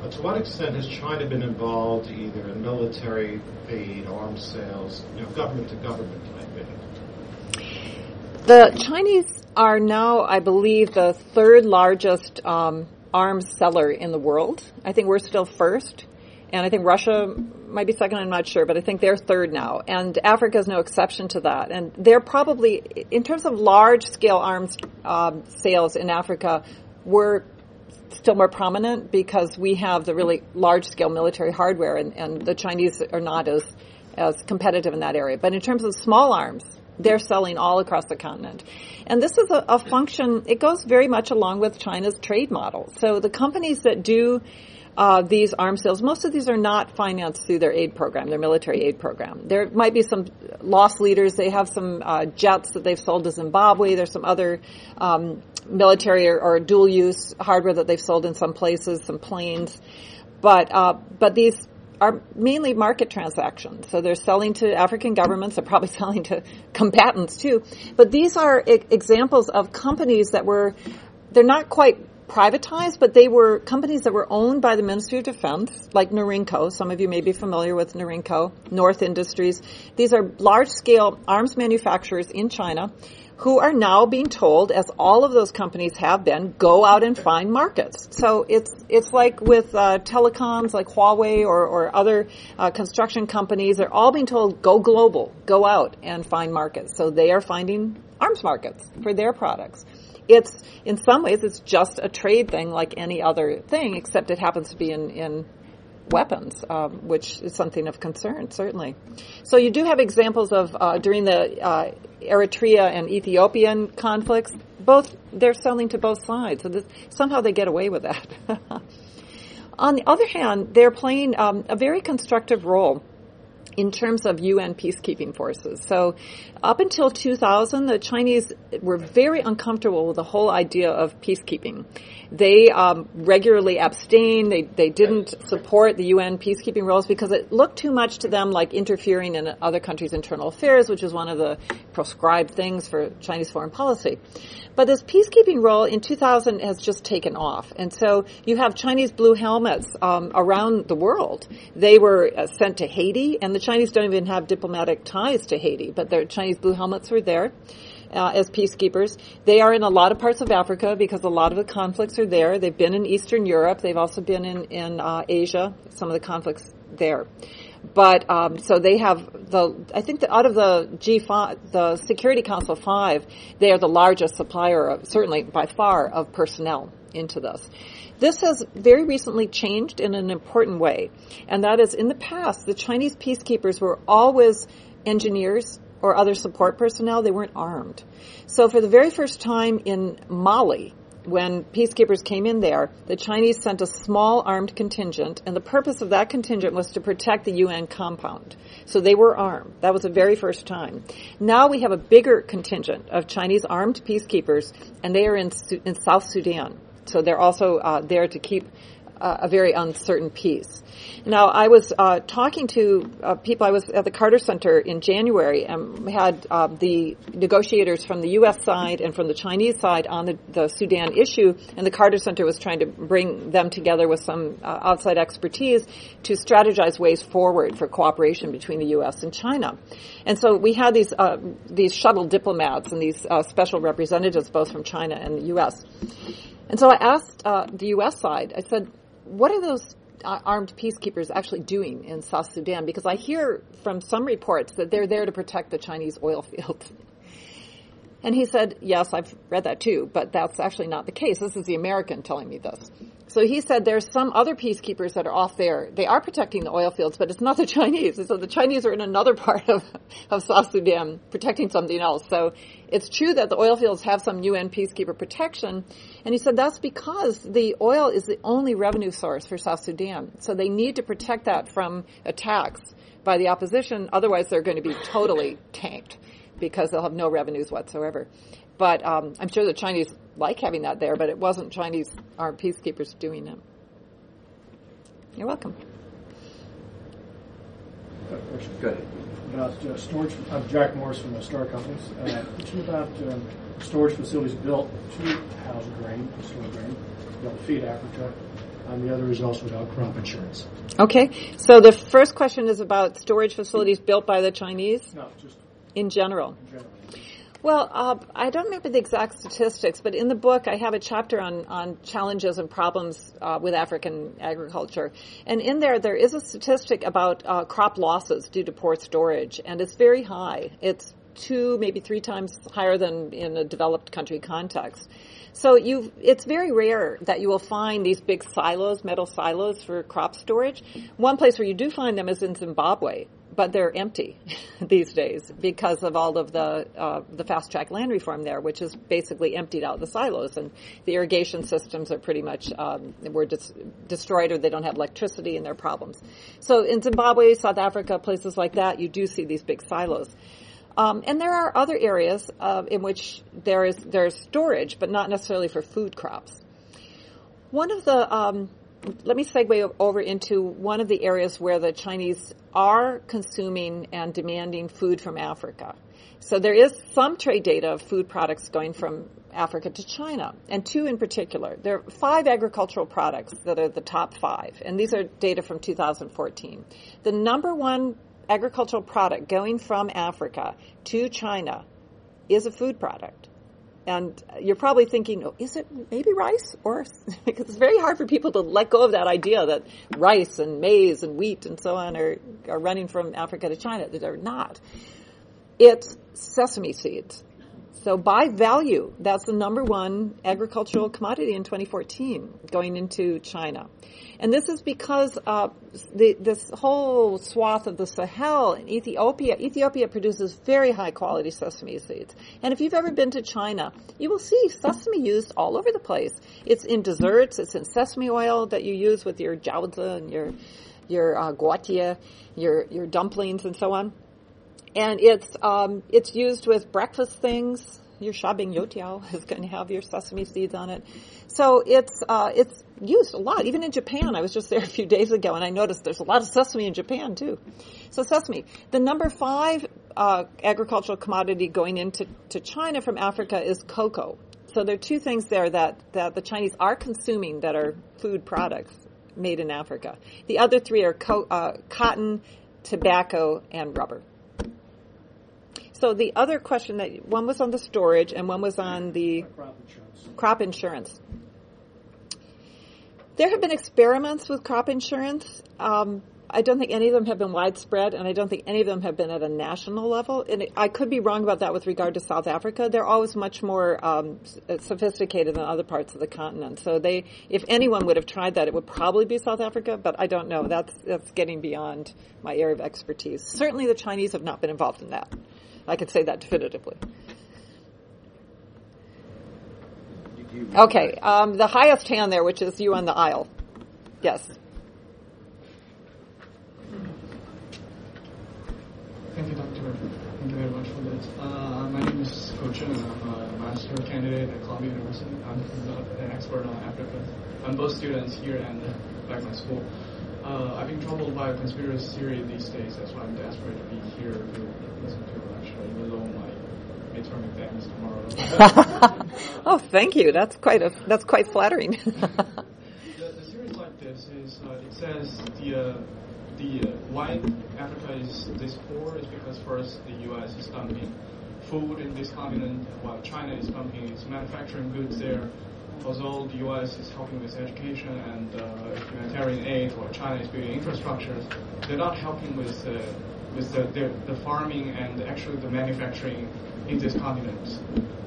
But to what extent has China been involved either in military aid, arms sales, you know, government to government type aid? The Chinese are now, I believe, the third largest um, arms seller in the world. I think we're still first. And I think Russia might be second, I'm not sure, but I think they're third now. And Africa is no exception to that. And they're probably, in terms of large scale arms um, sales in Africa, we're still more prominent because we have the really large scale military hardware and, and the Chinese are not as, as competitive in that area. But in terms of small arms, they're selling all across the continent. And this is a, a function, it goes very much along with China's trade model. So the companies that do uh, these arms sales, most of these are not financed through their aid program, their military aid program. There might be some loss leaders. They have some uh, jets that they've sold to Zimbabwe. There's some other um, military or, or, dual use hardware that they've sold in some places, some planes. But uh, but these are mainly market transactions. So they're selling to African governments. They're probably selling to combatants too. But these are examples of companies that were they're not quite privatized, but they were companies that were owned by the Ministry of Defense, like Norinco. Some of you may be familiar with Norinco, North Industries. These are large scale arms manufacturers in China who are now being told, as all of those companies have been, go out and find markets. So it's it's like with uh, telecoms, like Huawei or, or other uh, construction companies. They're all being told, go global, go out and find markets. So they are finding arms markets for their products it's in some ways it's just a trade thing like any other thing, except it happens to be in, in weapons, um, which is something of concern, certainly. So you do have examples of uh, during the uh, Eritrea and Ethiopian conflicts, both they're selling to both sides. So this, somehow they get away with that. On the other hand, they're playing um, a very constructive role in terms of UN peacekeeping forces. So up until 2000, the Chinese were very uncomfortable with the whole idea of peacekeeping. They um, regularly abstained. They, they didn't support the UN peacekeeping roles because it looked too much to them like interfering in other countries' internal affairs, which is one of the proscribed things for Chinese foreign policy. But this peacekeeping role in 2000 has just taken off. And so you have Chinese blue helmets um, around the world. They were uh, sent to Haiti, and the Chinese don't even have diplomatic ties to Haiti, but their Chinese blue helmets were there. Uh, as peacekeepers. They are in a lot of parts of Africa because a lot of the conflicts are there. They've been in Eastern Europe. They've also been in, in uh, Asia, some of the conflicts there. But um, so they have the I think out of the G5, the Security Council five, they are the largest supplier, of, certainly by far, of personnel into this. This has very recently changed in an important way, and that is in the past the Chinese peacekeepers were always engineers or other support personnel. They weren't armed. So for the very first time in Mali, when peacekeepers came in there, the Chinese sent a small armed contingent, and the purpose of that contingent was to protect the UN compound. So they were armed. That was the very first time. Now we have a bigger contingent of Chinese armed peacekeepers, and they are in, in South Sudan. So they're also uh, there to keep a very uncertain peace. Now, I was uh, talking to uh, people. I was at the Carter Center in January and had uh, the negotiators from the U.S. side and from the Chinese side on the, the, Sudan issue, and the Carter Center was trying to bring them together with some uh, outside expertise to strategize ways forward for cooperation between the U.S. and China. And so we had these uh, these shuttle diplomats and these uh, special representatives, both from China and the U.S. And so I asked the U.S. side. I said, "What are those?" Uh, armed peacekeepers actually doing in South Sudan? Because I hear from some reports that they're there to protect the Chinese oil fields. And he said, yes, I've read that too, but that's actually not the case. This is the American telling me this. So he said there's some other peacekeepers that are off there. They are protecting the oil fields, but it's not the Chinese. so the Chinese are in another part of, of South Sudan protecting something else. So it's true that the oil fields have some UN peacekeeper protection. And he said that's because the oil is the only revenue source for South Sudan. So they need to protect that from attacks by the opposition. Otherwise they're going to be totally tanked because they'll have no revenues whatsoever. But um, I'm sure the Chinese like having that there, but it wasn't Chinese armed peacekeepers doing it. You're welcome. Good. About uh, storage, I'm Jack Morris from the Star Companies. Uh, about um, storage facilities built to house grain, store grain, built to feed Africa. And the other is also about crop insurance. Okay, so the first question is about storage facilities built by the Chinese? No, just in general. In general. Well, uh, I don't remember the exact statistics, but in the book I have a chapter on, on challenges and problems uh, with African agriculture. And in there, there is a statistic about uh, crop losses due to poor storage, and it's very high. It's two, maybe three times higher than in a developed country context. So you, it's very rare that you will find these big silos, metal silos for crop storage. One place where you do find them is in Zimbabwe, but they're empty these days because of all of the uh, the fast track land reform there, which has basically emptied out the silos, and the irrigation systems are pretty much um, were dis- destroyed, or they don't have electricity, and their problems. So in Zimbabwe, South Africa, places like that, you do see these big silos. Um, and there are other areas uh, in which there is there's storage, but not necessarily for food crops. One of the um, let me segue over into one of the areas where the Chinese are consuming and demanding food from Africa. So there is some trade data of food products going from Africa to China, and two in particular. There are five agricultural products that are the top five, and these are data from 2014. The number one agricultural product going from Africa to China is a food product. And you're probably thinking, oh, is it maybe rice? Or, because it's very hard for people to let go of that idea that rice and maize and wheat and so on are, are running from Africa to China. They're not. It's sesame seeds. So by value, that's the number one agricultural commodity in 2014 going into China. And this is because uh, the, this whole swath of the Sahel and Ethiopia, Ethiopia produces very high quality sesame seeds. And if you've ever been to China, you will see sesame used all over the place. It's in desserts, it's in sesame oil that you use with your jiaozi and your your uh, guotie, your your dumplings and so on and it's um, it's used with breakfast things. Your shaobing youtiao is going to have your sesame seeds on it, so it's uh, it's used a lot. Even in Japan, I was just there a few days ago, and I noticed there's a lot of sesame in Japan too. So sesame, the number five uh, agricultural commodity going into to China from Africa is cocoa. So there are two things there that that the Chinese are consuming that are food products made in Africa. The other three are co- uh, cotton, tobacco, and rubber. So the other question that one was on the storage and one was on the Crop insurance. crop insurance. There have been experiments with crop insurance. Um, I don't think any of them have been widespread, and I don't think any of them have been at a national level. And I could be wrong about that with regard to South Africa. They're always much more um, sophisticated than other parts of the continent. So they, if anyone would have tried that, it would probably be South Africa. But I don't know. That's that's getting beyond my area of expertise. Certainly, the Chinese have not been involved in that. I can say that definitively. Okay, um, the highest hand there, which is you on the aisle. Yes. Thank you, Doctor. Thank you very much for this. Uh, my name is Ko Chen. I'm a master candidate at Columbia University. I'm an expert on Africa. I'm both students here and uh, back in school. Uh, I've been troubled by a conspiracy theory these days. That's why I'm desperate to be here to listen to oh, thank you. That's quite a that's quite flattering. the, the series like this is uh, it says the uh, the uh, why Africa is this poor is because first the U.S. is dumping food in this continent while China is dumping its manufacturing goods there. Although the U.S. is helping with education and uh, humanitarian aid, or China is building infrastructures, they're not helping with uh, with the, the, the farming and actually the manufacturing in this continent.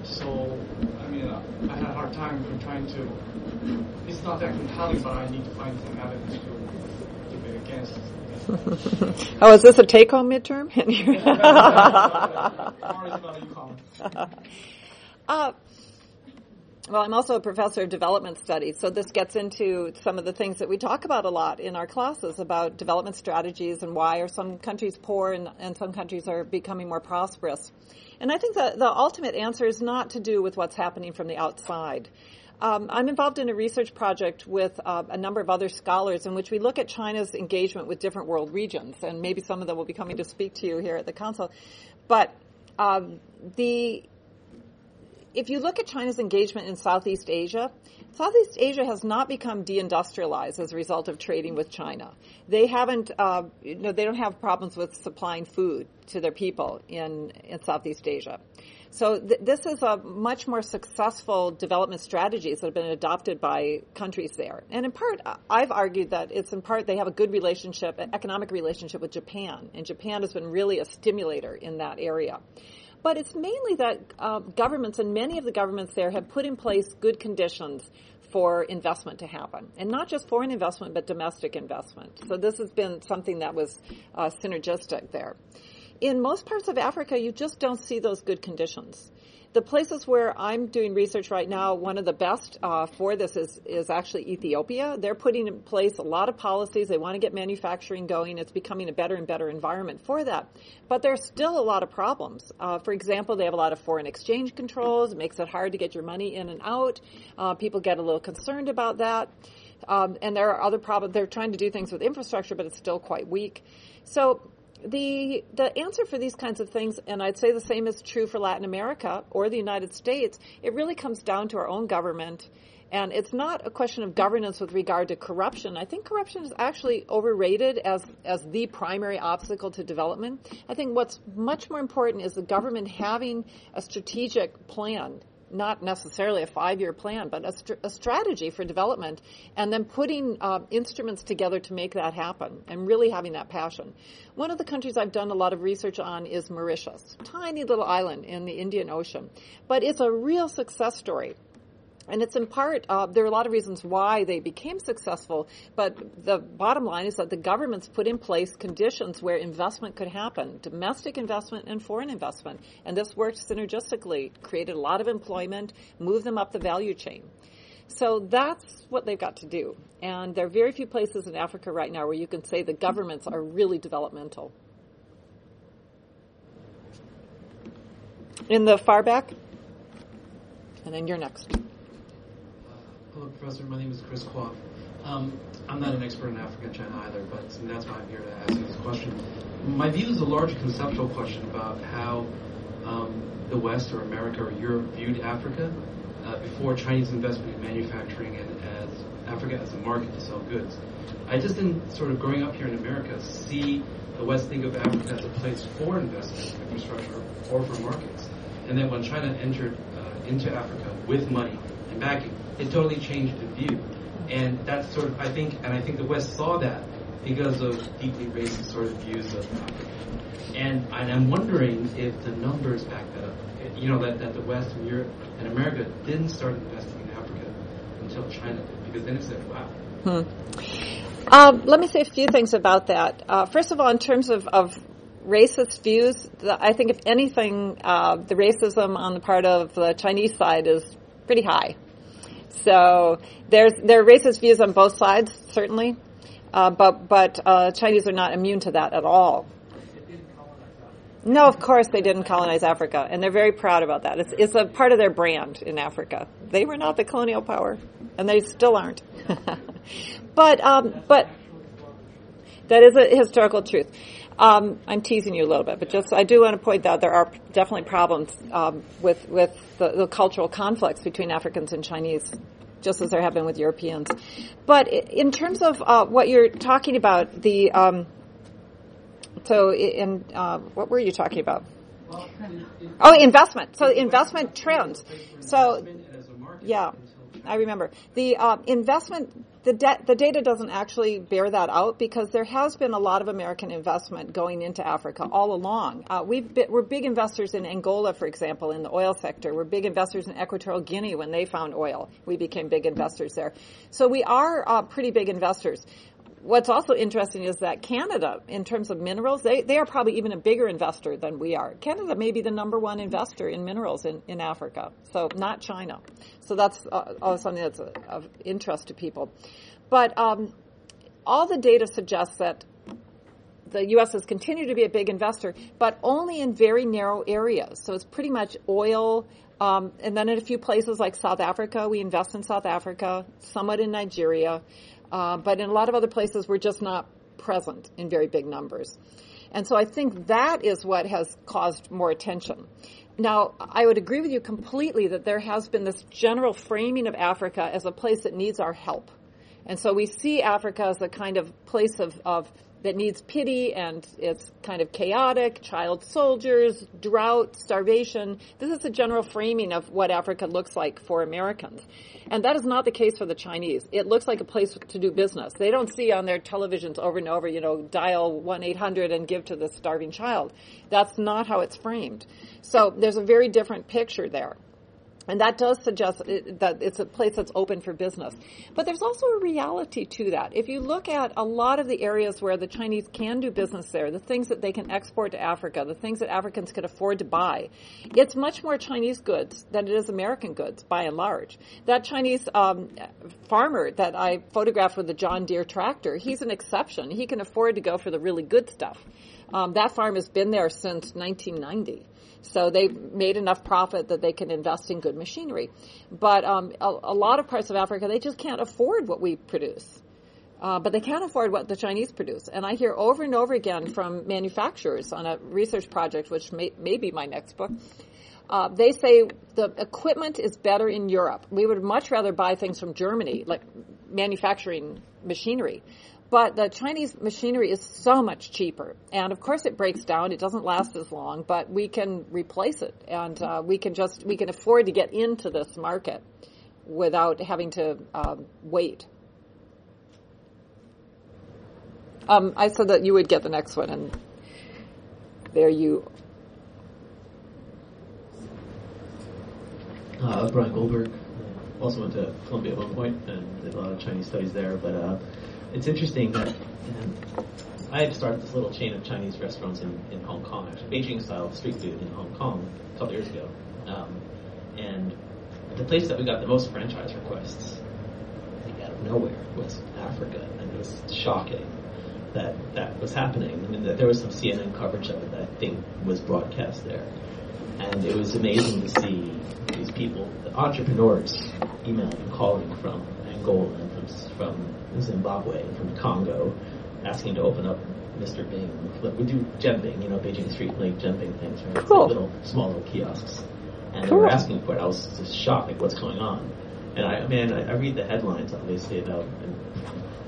So, I mean, I had a hard time trying to. It's not that compelling, but I need to find some evidence to debate against. oh, is this a take-home midterm? uh, well, I'm also a professor of development studies, so this gets into some of the things that we talk about a lot in our classes about development strategies and why are some countries poor and, and some countries are becoming more prosperous. And I think that the ultimate answer is not to do with what's happening from the outside. Um, I'm involved in a research project with uh, a number of other scholars in which we look at China's engagement with different world regions, and maybe some of them will be coming to speak to you here at the council. But um, the if you look at China's engagement in Southeast Asia, Southeast Asia has not become deindustrialized as a result of trading with China. They haven't, uh, you know, they don't have problems with supplying food to their people in, in Southeast Asia. So th- this is a much more successful development strategies that have been adopted by countries there. And in part, I've argued that it's in part they have a good relationship, an economic relationship with Japan, and Japan has been really a stimulator in that area. But it's mainly that uh, governments and many of the governments there have put in place good conditions for investment to happen. And not just foreign investment, but domestic investment. So this has been something that was uh, synergistic there. In most parts of Africa, you just don't see those good conditions. The places where I'm doing research right now, one of the best uh, for this is, is actually Ethiopia. They're putting in place a lot of policies. They want to get manufacturing going. It's becoming a better and better environment for that. But there's still a lot of problems. Uh, for example, they have a lot of foreign exchange controls. It makes it hard to get your money in and out. Uh, people get a little concerned about that. Um, and there are other problems. They're trying to do things with infrastructure, but it's still quite weak. So the the answer for these kinds of things, and I'd say the same is true for Latin America or the United States. It really comes down to our own government, and it's not a question of governance with regard to corruption. I think corruption is actually overrated as as the primary obstacle to development. I think what's much more important is the government having a strategic plan not necessarily a five-year plan, but a, st- a strategy for development, and then putting uh, instruments together to make that happen, and really having that passion. One of the countries I've done a lot of research on is Mauritius, tiny little island in the Indian Ocean, but it's a real success story. And it's in part, uh, there are a lot of reasons why they became successful, but the bottom line is that the governments put in place conditions where investment could happen, domestic investment and foreign investment. And this worked synergistically, created a lot of employment, moved them up the value chain. So that's what they've got to do. And there are very few places in Africa right now where you can say the governments are really developmental. In the far back, and then you're next. Hello, Professor. My name is Chris Quaff. Um, I'm not an expert in Africa and China either, but that's why I'm here to ask you this question. My view is a large conceptual question about how um, the West or America or Europe viewed Africa uh, before Chinese investment in manufacturing and as Africa as a market to sell goods. I just didn't sort of growing up here in America see the West think of Africa as a place for investment in infrastructure or for markets. And then when China entered uh, into Africa with money and backing, it totally changed the view. And that's sort of, I think, and I think the West saw that because of deeply racist sort of views of Africa. And, and I'm wondering if the numbers back that up. You know, that, that the West and Europe and America didn't start investing in Africa until China did, because then it said, wow. Hmm. Um, let me say a few things about that. Uh, first of all, in terms of, of racist views, the, I think if anything, uh, the racism on the part of the Chinese side is pretty high. So there's there are racist views on both sides, certainly, uh, but but uh, Chinese are not immune to that at all. No, of course they didn't colonize Africa, and they're very proud about that. It's, it's a part of their brand in Africa. They were not the colonial power, and they still aren't. but um, but that is a historical truth. Um, I'm teasing you a little bit, but just I do want to point out there are definitely problems um, with with the, the, cultural conflicts between Africans and Chinese, just as there have been with Europeans. But in terms of uh, what you're talking about, the um, so in uh, what were you talking about? Oh, investment. So investment trends. So yeah, I remember the uh, investment the, de- the data doesn't actually bear that out because there has been a lot of American investment going into Africa all along. Uh, we've been, we're big investors in Angola, for example, in the oil sector. We're big investors in Equatorial Guinea when they found oil. We became big investors there. So we are uh, pretty big investors what's also interesting is that Canada, in terms of minerals, they, they are probably even a bigger investor than we are. Canada may be the number one investor in minerals in, in Africa, so not China. So that's uh, something that's of interest to people. But um, all the data suggests that the U.S. has continued to be a big investor, but only in very narrow areas. So it's pretty much oil, um, and then in a few places like South Africa, we invest in South Africa, somewhat in Nigeria. Uh, but in a lot of other places, we're just not present in very big numbers. And so I think that is what has caused more attention. Now, I would agree with you completely that there has been this general framing of Africa as a place that needs our help. And so we see Africa as a kind of place of, of that needs pity and it's kind of chaotic, child soldiers, drought, starvation. This is the general framing of what Africa looks like for Americans. And that is not the case for the Chinese. It looks like a place to do business. They don't see on their televisions over and over, you know, dial 1-800 and give to the starving child. That's not how it's framed. So there's a very different picture there. And that does suggest that it's a place that's open for business. But there's also a reality to that. If you look at a lot of the areas where the Chinese can do business there, the things that they can export to Africa, the things that Africans can afford to buy, it's much more Chinese goods than it is American goods, by and large. That Chinese um, farmer that I photographed with the John Deere tractor, he's an exception. He can afford to go for the really good stuff. Um, that farm has been there since 1990. So they've made enough profit that they can invest in good machinery. But um, a, a, lot of parts of Africa, they just can't afford what we produce. Uh, but they can't afford what the Chinese produce. And I hear over and over again from manufacturers on a research project, which may, may be my next book. Uh, they say the equipment is better in Europe. We would much rather buy things from Germany, like manufacturing machinery. But the Chinese machinery is so much cheaper, and of course it breaks down. It doesn't last as long, but we can replace it, and uh, we can just we can afford to get into this market without having to um, wait. Um, I said that you would get the next one, and there you. Uh, Brian Goldberg also went to Columbia at one point and did a lot of Chinese studies there. But uh, it's interesting that um, I had started this little chain of Chinese restaurants in, in Hong Kong, actually Beijing style street food in Hong Kong a couple years ago. Um, and the place that we got the most franchise requests, out of nowhere, was Africa, and it was shocking that that was happening. I mean, there was some CNN coverage of it that I think was broadcast there, and it was amazing to see these people, the entrepreneurs, emailing and calling from Angola and from, from Zimbabwe and from Congo, asking to open up Mr. Bing. We do jianbing, you know, Beijing Street Link jianbing things, right? Cool. Like little small little kiosks, and they were asking for it. I was just shocked, like, what's going on? And I, man, I, I read the headlines obviously about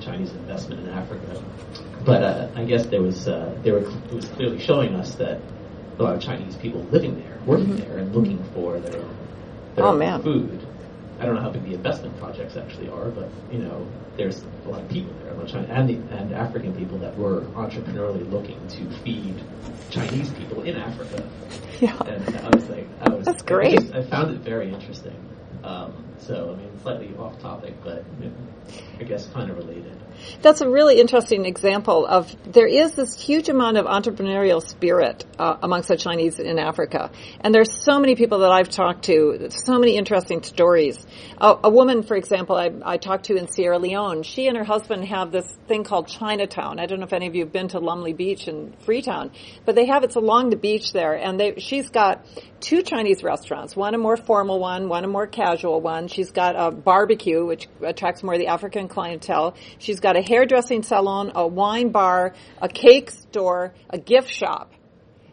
Chinese investment in Africa, but uh, I guess there was uh, they were it was clearly showing us that a lot of Chinese people living there, working there, and looking for their their Mm-hmm. Oh, man. food. I don't know how big the investment projects actually are, but you know, there's a lot of people there, a lot of China and, the, and African people that were entrepreneurially looking to feed Chinese people in Africa. Yeah. And I was like, I was That's I great. just- I, found it very interesting. Um, so I mean, slightly off topic, but I guess kind of related. That's a really interesting example of there is this huge amount of entrepreneurial spirit uh, amongst the Chinese in Africa, and there's so many people that I've talked to, so many interesting stories. A, a woman, for example, I, I talked to in Sierra Leone. She and her husband have this thing called Chinatown. I don't know if any of you have been to Lumley Beach in Freetown, but they have it's along the beach there, and they she's got two Chinese restaurants, one a more formal one, one a more casual one. She's got a barbecue, which attracts more of the African clientele. She's got a hairdressing salon, a wine bar, a cake store, a gift shop,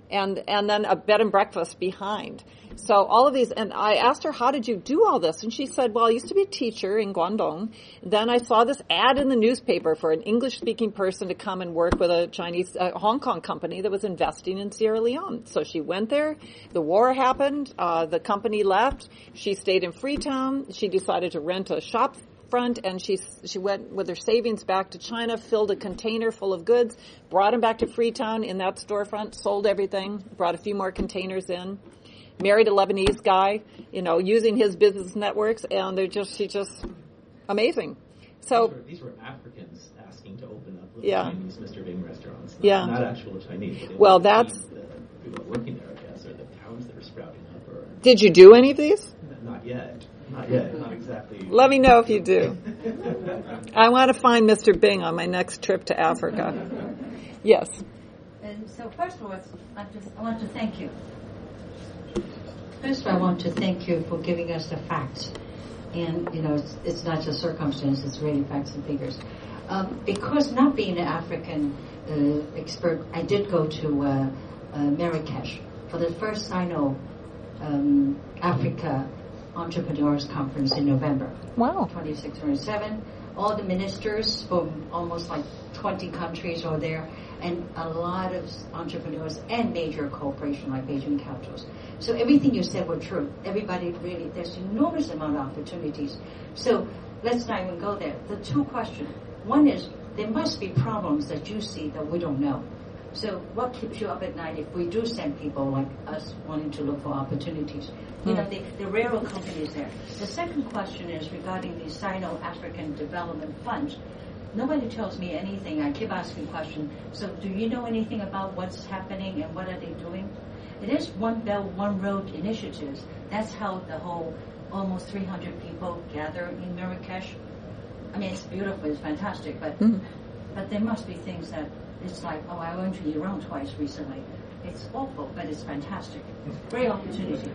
and, and then a bed and breakfast behind. So all of these, and I asked her, how did you do all this? And she said, well, I used to be a teacher in Guangdong. Then I saw this ad in the newspaper for an English speaking person to come and work with a Chinese, uh, Hong Kong company that was investing in Sierra Leone. So she went there. The war happened. Uh, the company left. She stayed in Freetown. She decided to rent a shop front and she she went with her savings back to China, filled a container full of goods, brought them back to Freetown in that storefront, sold everything, brought a few more containers in. Married a Lebanese guy, you know, using his business networks, and they're just she's just amazing. So these were, these were Africans asking to open up little Yeah. Chinese Mr. Bing restaurants, not, Yeah. not actual Chinese. Well, that's- the people working there, I guess, or the towns that are sprouting up, or did you do any of these? not yet, not yet, not. Let me know if you do. I want to find Mr. Bing on my next trip to Africa. Yes. And so first of all, I just I want to thank you. First of all, I want to thank you for giving us the facts. And, you know, it's, it's not just circumstance, it's really facts and figures. Um, because not being an African uh, expert, I did go to uh, uh, Marrakesh for the first Sino um, Africa Entrepreneurs Conference in November. Wow. 2607. All the ministers from almost like 20 countries are there, and a lot of entrepreneurs and major corporations like Beijing Capitals. So everything you said were true. Everybody really, there's enormous amount of opportunities. So let's not even go there. The two questions. One is, there must be problems that you see that we don't know. So what keeps you up at night if we do send people like us wanting to look for opportunities? You know, hmm. the, the railroad companies there. The second question is regarding the Sino-African Development Fund. Nobody tells me anything. I keep asking questions. So do you know anything about what's happening and what are they doing? It is One Belt, One Road initiatives. That's how the whole almost 300 people gather in Marrakesh. I mean, it's beautiful, it's fantastic, but hmm. but there must be things that it's like, oh, I went to Iran twice recently. It's awful, but it's fantastic. Great opportunity.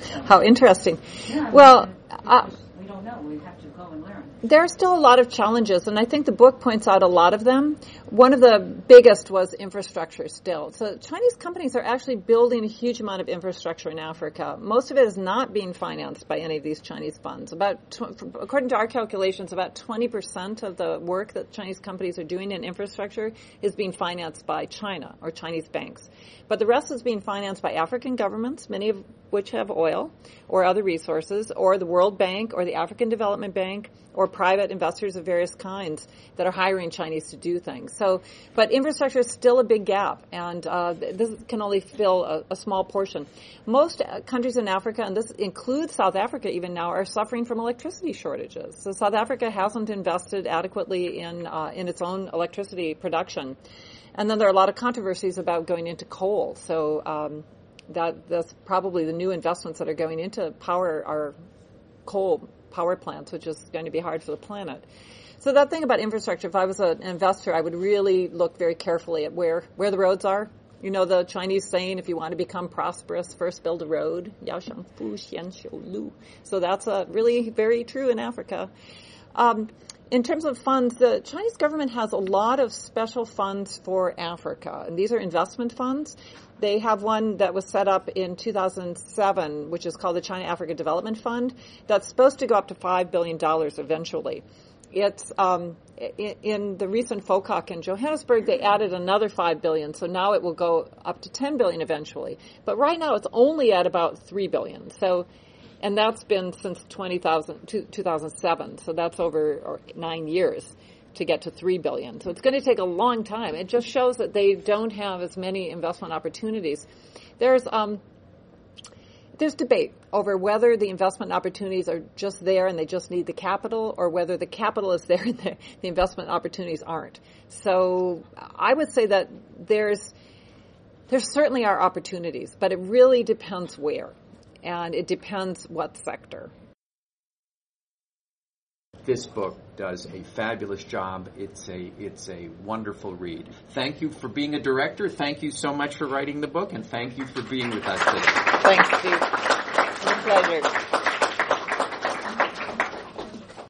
So, How interesting. yeah, Well, uh, don't know. We have to go and learn. There are still a lot of challenges, and I think the book points out a lot of them. One of the biggest was infrastructure still. So Chinese companies are actually building a huge amount of infrastructure in Africa. Most of it is not being financed by any of these Chinese funds. About, according to our calculations, about 20% of the work that Chinese companies are doing in infrastructure is being financed by China or Chinese banks. But the rest is being financed by African governments, many of which have oil or other resources, or the World Bank or the African Development Bank or private investors of various kinds that are hiring Chinese to do things. So, but infrastructure is still a big gap, and uh, this can only fill a, a small portion. Most uh, countries in Africa, and this includes South Africa even now, are suffering from electricity shortages. So South Africa hasn't invested adequately in uh, in its own electricity production. And then there are a lot of controversies about going into coal. So um, that that's probably the new investments that are going into power our coal power plants, which is going to be hard for the planet. So that thing about infrastructure, if I was an investor, I would really look very carefully at where, where the roads are. You know the Chinese saying, if you want to become prosperous, first build a road. So that's uh, really very true in Africa. Um, in terms of funds, the Chinese government has a lot of special funds for Africa, and these are investment funds. They have one that was set up in 2007, which is called the China Africa Development Fund, that's supposed to go up to $5 billion eventually. It's um, in, the recent FOCAC in Johannesburg, they added another five billion, so now it will go up to ten billion eventually. But right now, it's only at about three billion. So and that's been since 2007. So that's over nine years to get to three billion. So it's going to take a long time. It just shows that they don't have as many investment opportunities. There's um, there's debate over whether the investment opportunities are just there and they just need the capital, or whether the capital is there and the, the investment opportunities aren't. So I would say that there's there certainly are opportunities, but it really depends where and it depends what sector. This book does a fabulous job. It's a it's a wonderful read. Thank you for being a director. Thank you so much for writing the book, and thank you for being with us today. Thanks, Steve. My pleasure.